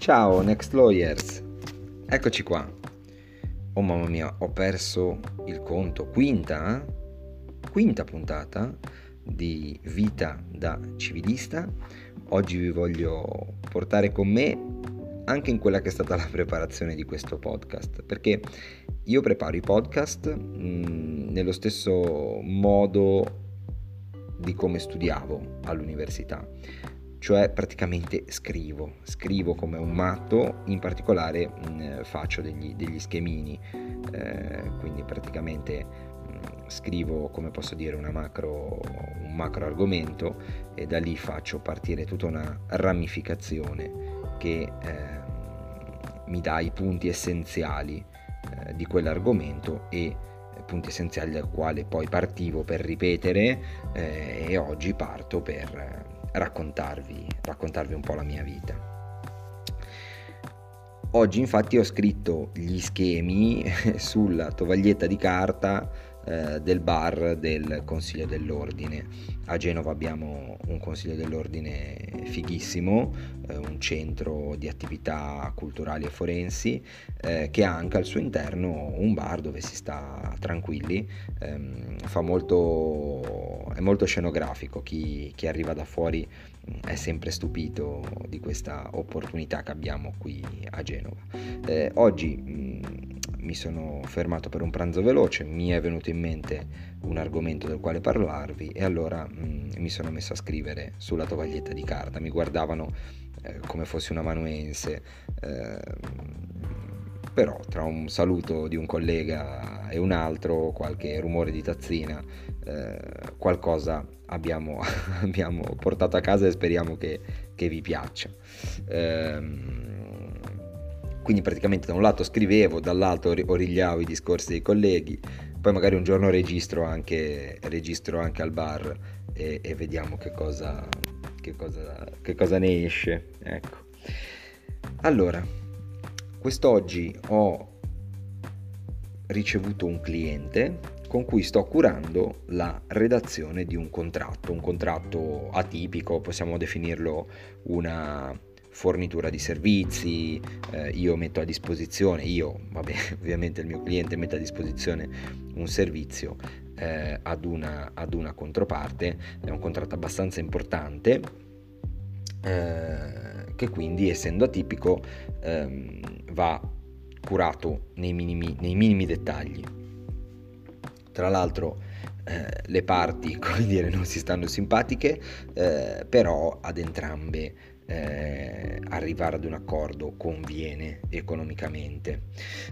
Ciao Next Lawyers, eccoci qua. Oh mamma mia, ho perso il conto. Quinta? Quinta puntata di Vita da civilista. Oggi vi voglio portare con me anche in quella che è stata la preparazione di questo podcast, perché io preparo i podcast mh, mm, nello stesso modo di come studiavo all'università cioè praticamente scrivo, scrivo come un matto, in particolare mh, mm, faccio degli, degli schemini, eh, quindi praticamente mh, mm, scrivo come posso dire macro, un macro argomento e da lì faccio partire tutta una ramificazione che eh, mi dà i punti essenziali eh, di quell'argomento e punti essenziali dal quale poi partivo per ripetere eh, e oggi parto per raccontarvi, raccontarvi un po' la mia vita. Oggi infatti ho scritto gli schemi sulla tovaglietta di carta eh, del bar del Consiglio dell'Ordine. A Genova abbiamo un Consiglio dell'Ordine fighissimo, eh, un centro di attività culturali e forensi eh, che ha anche al suo interno un bar dove si sta tranquilli. Ehm, molto, è molto scenografico, chi, chi arriva da fuori mm, è sempre stupito di questa opportunità che abbiamo qui a Genova. Eh, oggi mh, mm, mi sono fermato per un pranzo veloce, mi è venuto in mente un argomento del quale parlarvi e allora mh, mm, mi sono messo a scrivere sulla tovaglietta di carta, mi guardavano eh, come fossi un amanuense, eh, però tra un saluto di un collega e un altro, qualche rumore di tazzina, eh, qualcosa abbiamo, abbiamo, portato a casa e speriamo che, che vi piaccia. Ehm, quindi praticamente da un lato scrivevo, dall'altro origliavo i discorsi dei colleghi, poi magari un giorno registro anche, registro anche al bar e, e vediamo che cosa, che, cosa, che cosa ne esce. Ecco. Allora, quest'oggi ho ricevuto un cliente con cui sto curando la redazione di un contratto, un contratto atipico, possiamo definirlo una fornitura di servizi, eh, io metto a disposizione, io, vabbè, ovviamente il mio cliente mette a disposizione un servizio eh, ad, una, ad, una, controparte, è un contratto abbastanza importante eh, che quindi essendo atipico ehm, va curato nei minimi, nei minimi dettagli. Tra l'altro eh, le parti, come dire, non si stanno simpatiche, eh, però ad entrambe eh, arrivare ad un accordo conviene economicamente.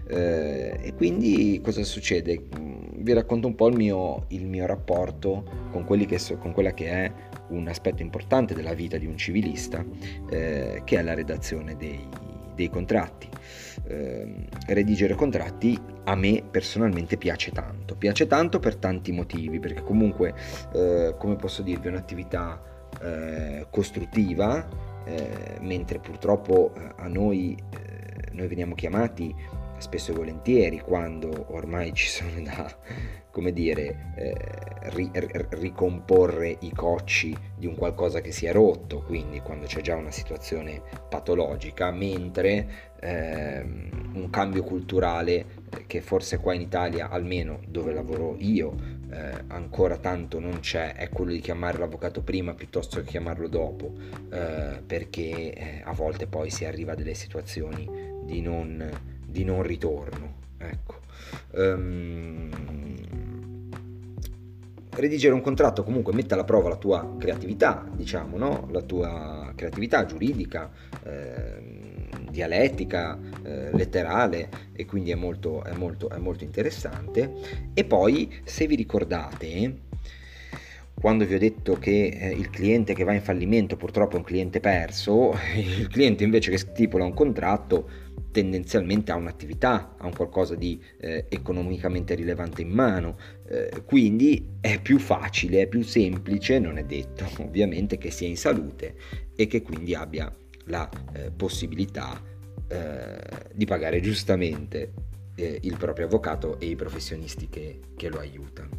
Eh, e quindi cosa succede? Mm, vi racconto un po' il mio, il mio rapporto con, so, con, quella che è un aspetto importante della vita di un civilista, eh, che è la redazione dei, dei contratti. Eh, redigere contratti a me personalmente piace tanto, piace tanto per tanti motivi, perché comunque, eh, come posso dirvi, è un'attività eh, costruttiva, eh, mentre purtroppo eh, a noi, eh, noi veniamo chiamati spesso e volentieri quando ormai ci sono da, come dire, eh, ri, ricomporre i cocci di un qualcosa che si è rotto, quindi quando c'è già una situazione patologica, mentre ehm, un cambio culturale eh, che forse qua in Italia, almeno dove lavoro io, eh, ancora tanto non c'è, è quello di chiamare l'avvocato prima piuttosto che chiamarlo dopo, eh, perché eh, a volte poi si arriva a delle situazioni di non, di non ritorno. Ecco. Um, redigere un contratto comunque mette alla prova la tua creatività, diciamo, no? la tua creatività giuridica, eh, dialettica, eh, letterale e quindi è molto, è, molto, è molto interessante. E poi, se vi ricordate, quando vi ho detto che eh, il cliente che va in fallimento purtroppo è un cliente perso, il cliente invece che stipula un contratto tendenzialmente ha un'attività, ha un qualcosa di eh, economicamente rilevante in mano, eh, quindi è più facile, è più semplice, non è detto ovviamente che sia in salute e che quindi abbia la eh, possibilità eh, di pagare giustamente eh, il proprio avvocato e i professionisti che, che lo aiutano.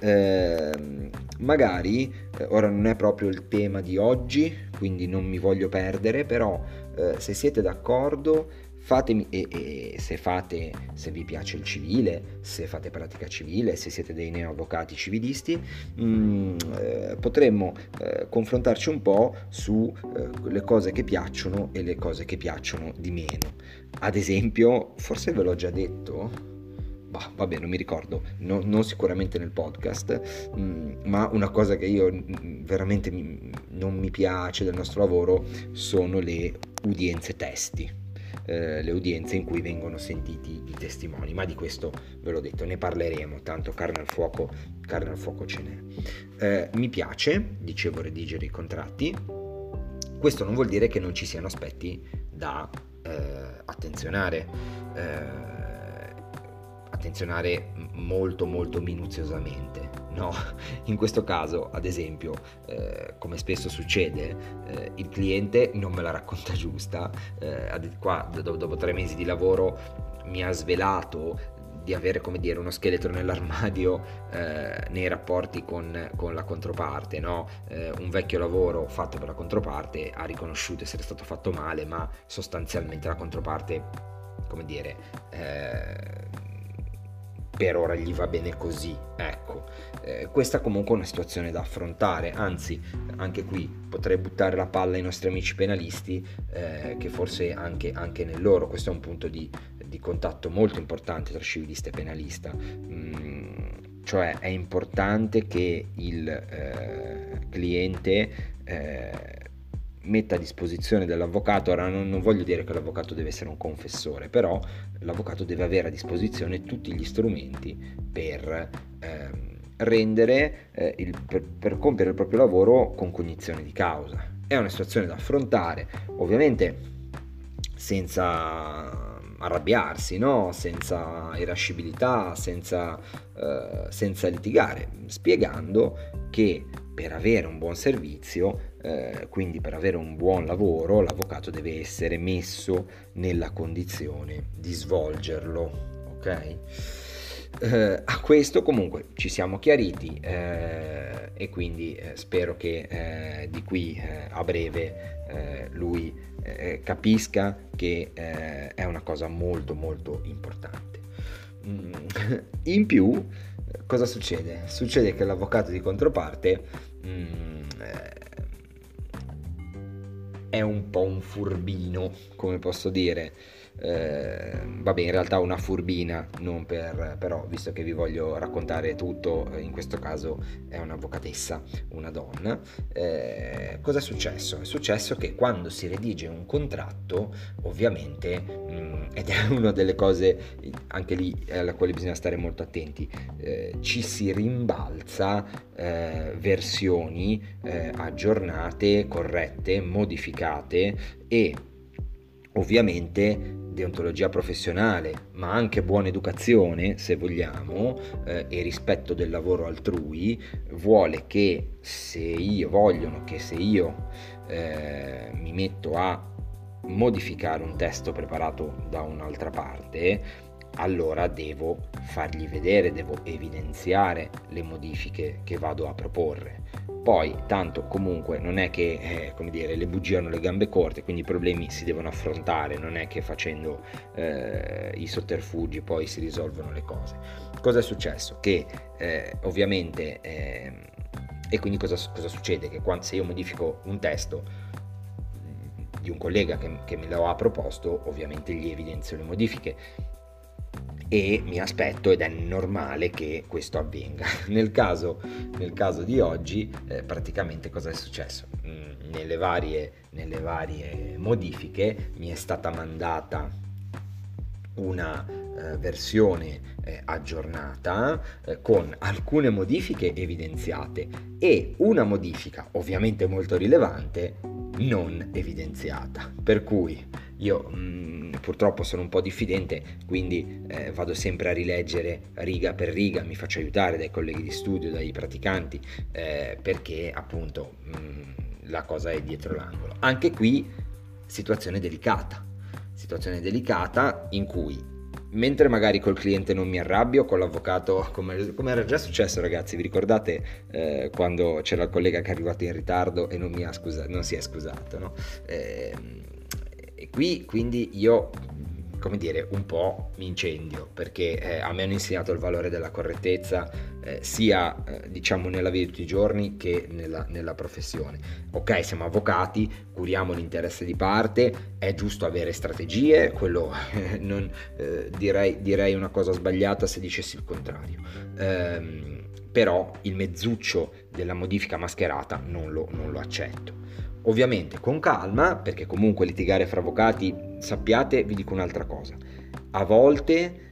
Eh, magari, eh, ora non è proprio il tema di oggi, quindi non mi voglio perdere, però eh, se siete d'accordo fatemi e, e, se fate se vi piace il civile se fate pratica civile se siete dei neoavvocati civilisti mh, mm, eh, potremmo eh, confrontarci un po' sulle eh, cose che piacciono e le cose che piacciono di meno ad esempio forse ve l'ho già detto bah, vabbè, non mi ricordo, no, non sicuramente nel podcast, mh, mm, ma una cosa che io mm, veramente mi, non mi piace del nostro lavoro sono le udienze testi. Eh, le udienze in cui vengono sentiti i testimoni, ma di questo ve l'ho detto, ne parleremo, tanto carne al fuoco, carne al fuoco ce n'è. Eh, mi piace, dicevo, redigere i contratti, questo non vuol dire che non ci siano aspetti da eh, attenzionare eh, attenzionare molto molto minuziosamente. No, in questo caso, ad esempio, eh, come spesso succede, eh, il cliente non me la racconta giusta, eh, qua dopo, dopo tre mesi di lavoro mi ha svelato di avere come dire uno scheletro nell'armadio eh, nei rapporti con, con la controparte no? eh, un vecchio lavoro fatto per la controparte ha riconosciuto essere stato fatto male ma sostanzialmente la controparte come dire eh, per ora gli va bene così. Ecco, eh, questa comunque è una situazione da affrontare, anzi anche qui potrei buttare la palla ai nostri amici penalisti, eh, che forse anche, anche, nel loro, questo è un punto di, di, contatto molto importante tra civilista e penalista. Mm, cioè è importante che il eh, cliente eh, metta a disposizione dell'avvocato, ora non, non, voglio dire che l'avvocato deve essere un confessore, però l'avvocato deve avere a disposizione tutti gli strumenti per ehm, rendere, eh, il, per, per compiere il proprio lavoro con cognizione di causa. È una situazione da affrontare, ovviamente senza arrabbiarsi, no? senza irascibilità, senza, eh, senza litigare, spiegando che per avere un buon servizio, eh, quindi per avere un buon lavoro, l'avvocato deve essere messo nella condizione di svolgerlo. Ok? Eh, a questo comunque ci siamo chiariti eh, e quindi eh, spero che eh, di qui eh, a breve lui capisca che è una cosa molto molto importante. Mm, in più cosa succede? Succede che l'avvocato di controparte mm, è un po' un furbino, come posso dire eh, vabbè in realtà una furbina non per però visto che vi voglio raccontare tutto in questo caso è un'avvocatessa una donna eh, cosa è successo? è successo che quando si redige un contratto ovviamente mh, mm, ed è una delle cose anche lì alla quale bisogna stare molto attenti eh, ci si rimbalza eh, versioni eh, aggiornate corrette modificate e ovviamente deontologia professionale, ma anche buona educazione, se vogliamo, eh, e rispetto del lavoro altrui, vuole che se io vogliono che se io eh, mi metto a modificare un testo preparato da un'altra parte, allora devo fargli vedere, devo evidenziare le modifiche che vado a proporre. Poi, tanto comunque non è che eh, come dire, le bugie hanno le gambe corte, quindi i problemi si devono affrontare, non è che facendo eh, i sotterfugi poi si risolvono le cose. Cosa è successo? Che eh, ovviamente, ehm, e quindi cosa, cosa, succede? Che quando, se io modifico un testo di un collega che, che me lo ha proposto, ovviamente gli evidenzio le modifiche e mi aspetto ed è normale che questo avvenga. Nel caso, nel caso di oggi eh, praticamente cosa è successo? Mm, nelle, varie, nelle varie modifiche mi è stata mandata una eh, versione eh, aggiornata eh, con alcune modifiche evidenziate e una modifica ovviamente molto rilevante non evidenziata. Per cui io mh, mm, purtroppo sono un po' diffidente, quindi eh, vado sempre a rileggere riga per riga, mi faccio aiutare dai colleghi di studio, dai praticanti, eh, perché appunto mh, mm, la cosa è dietro l'angolo. Anche qui situazione delicata, situazione delicata in cui mentre magari col cliente non mi arrabbio, con l'avvocato, come, come era già successo ragazzi, vi ricordate eh, quando c'era il collega che è arrivato in ritardo e non, scusato, non si è scusato, no? Eh, e qui quindi io come dire, un po' mi incendio, perché eh, a me hanno insegnato il valore della correttezza eh, sia eh, diciamo nella vita di tutti i giorni che nella, nella, professione. Ok, siamo avvocati, curiamo l'interesse di parte, è giusto avere strategie, quello non eh, direi, direi, una cosa sbagliata se dicessi il contrario. Ehm, però il mezzuccio della modifica mascherata non lo, non lo accetto. Ovviamente con calma, perché comunque litigare fra avvocati, sappiate, vi dico un'altra cosa, a volte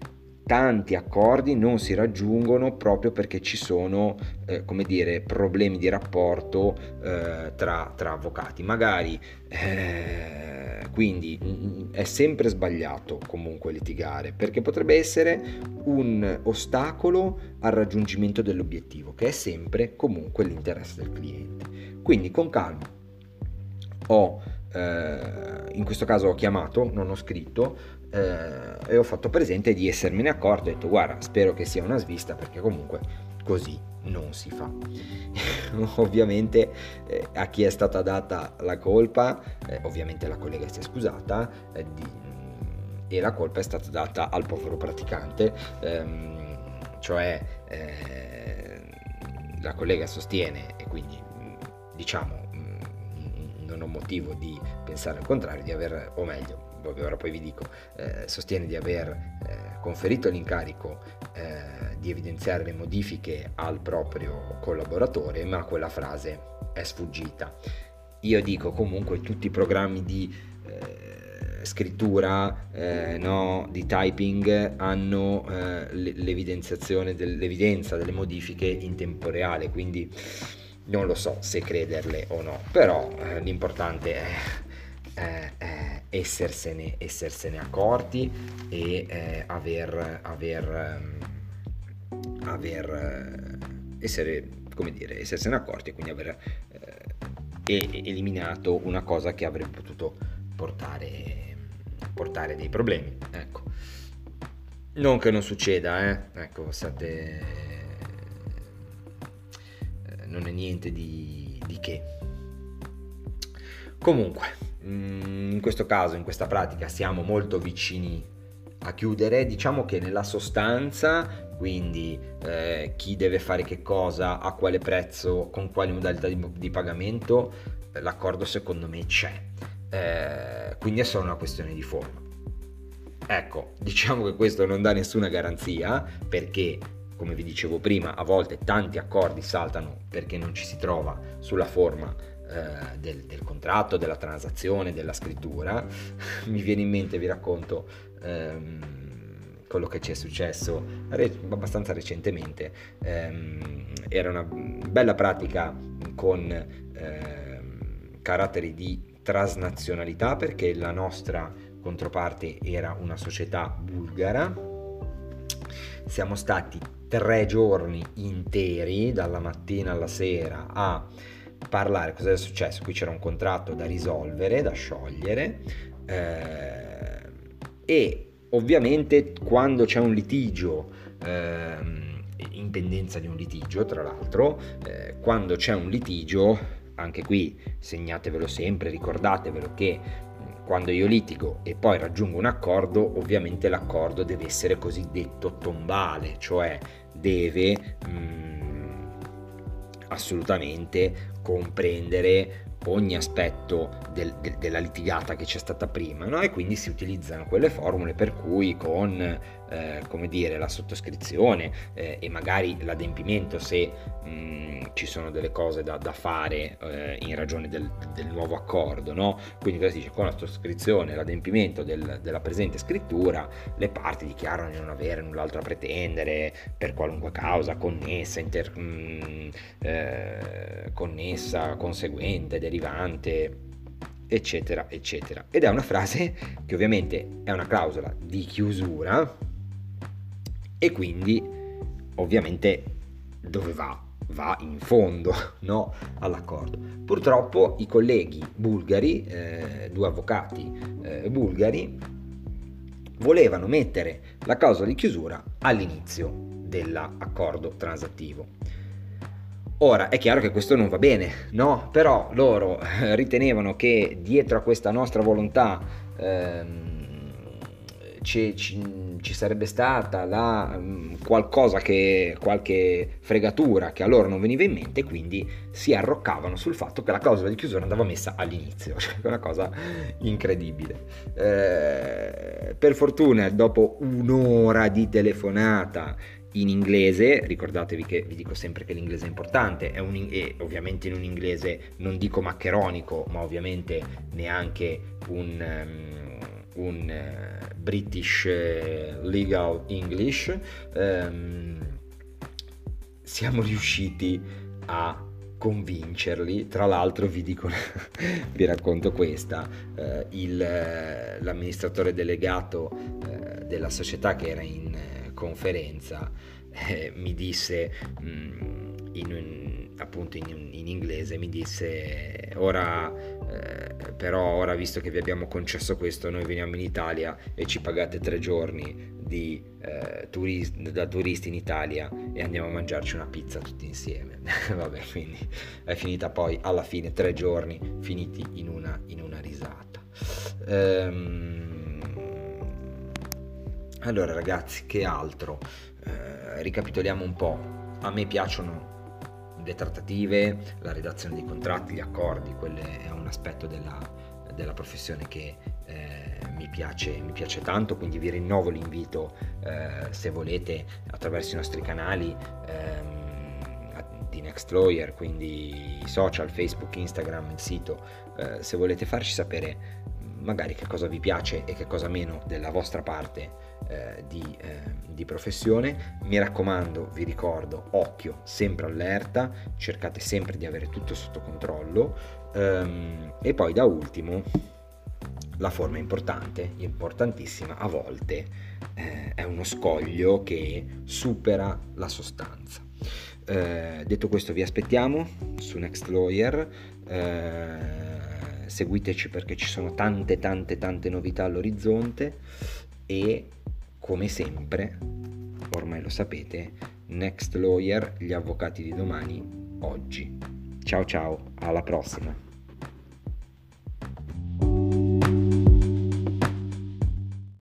tanti accordi non si raggiungono proprio perché ci sono, eh, come dire, problemi di rapporto eh, tra, tra, avvocati. Magari, eh, quindi è sempre sbagliato comunque litigare, perché potrebbe essere un ostacolo al raggiungimento dell'obiettivo, che è sempre comunque l'interesse del cliente. Quindi con calma, ho eh, in questo caso ho chiamato, non ho scritto eh, e ho fatto presente di essermene accorto. Ho detto guarda, spero che sia una svista perché comunque così non si fa. ovviamente eh, a chi è stata data la colpa, eh, ovviamente la collega si è scusata eh, di, e la colpa è stata data al povero praticante, ehm, cioè eh, la collega sostiene e quindi diciamo non ho motivo di pensare al contrario, di aver, o meglio, ora poi vi dico, eh, sostiene di aver eh, conferito l'incarico eh, di evidenziare le modifiche al proprio collaboratore, ma quella frase è sfuggita. Io dico comunque tutti i programmi di eh, scrittura, eh, no, di typing hanno eh, l'evidenziazione dell'evidenza delle modifiche in tempo reale, quindi non lo so se crederle o no, però eh, l'importante è, è, è essersene, essersene, accorti e eh, aver, aver, um, aver eh, essere, come dire, essersene accorti e quindi aver eh, eliminato una cosa che avrebbe potuto portare, portare dei problemi. Ecco. Non che non succeda, eh? ecco, state non è niente di, di che. Comunque, mm, in questo caso, in questa pratica, siamo molto vicini a chiudere. Diciamo che nella sostanza, quindi eh, chi deve fare che cosa, a quale prezzo, con quali modalità di, di pagamento, l'accordo secondo me c'è. Eh, quindi è solo una questione di forma. Ecco, diciamo che questo non dà nessuna garanzia perché come vi dicevo prima, a volte tanti accordi saltano perché non ci si trova sulla forma eh, del, del, contratto, della transazione, della scrittura. Mi viene in mente, vi racconto ehm, quello che ci è successo re- abbastanza recentemente. Ehm, era una bella pratica con ehm, caratteri di trasnazionalità perché la nostra controparte era una società bulgara. Siamo stati tre giorni interi, dalla mattina alla sera, a parlare cosa è successo. Qui c'era un contratto da risolvere, da sciogliere eh, e ovviamente quando c'è un litigio, eh, in pendenza di un litigio tra l'altro, eh, quando c'è un litigio, anche qui segnatevelo sempre, ricordatevelo che quando io litigo e poi raggiungo un accordo, ovviamente l'accordo deve essere cosiddetto tombale, cioè deve mm, assolutamente comprendere ogni aspetto del, de, della litigata che c'è stata prima no? e quindi si utilizzano quelle formule per cui con eh, come dire la sottoscrizione eh, e magari l'adempimento se mh, mm, ci sono delle cose da, da fare eh, in ragione del, del, nuovo accordo no? quindi cosa si dice con la sottoscrizione e l'adempimento del, della presente scrittura le parti dichiarano di non avere null'altro a pretendere per qualunque causa connessa inter, mh, mm, eh, connessa conseguente derivante eccetera, eccetera. Ed è una frase che ovviamente è una clausola di chiusura e quindi ovviamente dove va? Va in fondo no? all'accordo. Purtroppo i colleghi bulgari, eh, due avvocati eh, bulgari, volevano mettere la clausola di chiusura all'inizio dell'accordo transattivo. Ora è chiaro che questo non va bene, no? Però loro ritenevano che dietro a questa nostra volontà ehm, ci, ci, sarebbe stata la, mm, qualcosa che, qualche fregatura che a loro non veniva in mente, quindi si arroccavano sul fatto che la clausola di chiusura andava messa all'inizio, cioè una cosa incredibile. Eh, per fortuna, dopo un'ora di telefonata in inglese, ricordatevi che vi dico sempre che l'inglese è importante, è un, e ovviamente in un inglese non dico maccheronico, ma ovviamente neanche un... Um, un uh, British uh, Legal English, um, siamo riusciti a convincerli. Tra l'altro vi dico, vi racconto questa, uh, il, l'amministratore delegato della società che era in conferenza mi disse... Um, in, appunto in, in, inglese mi disse ora eh, però ora visto che vi abbiamo concesso questo noi veniamo in Italia e ci pagate tre giorni di, eh, turist, da turisti in Italia e andiamo a mangiarci una pizza tutti insieme. Vabbè quindi è finita poi alla fine tre giorni finiti in una, in una risata. Ehm, allora ragazzi che altro? Eh, ricapitoliamo un po' a me piacciono le trattative, la redazione dei contratti, gli accordi, quello è un aspetto della, della professione che eh, mi, piace, mi, piace, tanto, quindi vi rinnovo l'invito eh, se volete attraverso i nostri canali ehm, di Next Lawyer, quindi social, Facebook, Instagram, il sito, eh, se volete farci sapere magari che cosa vi piace e che cosa meno della vostra parte eh, di, eh, di, professione. Mi raccomando, vi ricordo, occhio, sempre allerta, cercate sempre di avere tutto sotto controllo. Ehm, e poi da ultimo, la forma importante, importantissima, a volte eh, è uno scoglio che supera la sostanza. Eh, detto questo vi aspettiamo su Next Lawyer eh, seguiteci perché ci sono tante tante tante novità all'orizzonte e come sempre, ormai lo sapete, Next Lawyer, gli avvocati di domani, oggi. Ciao ciao, alla prossima.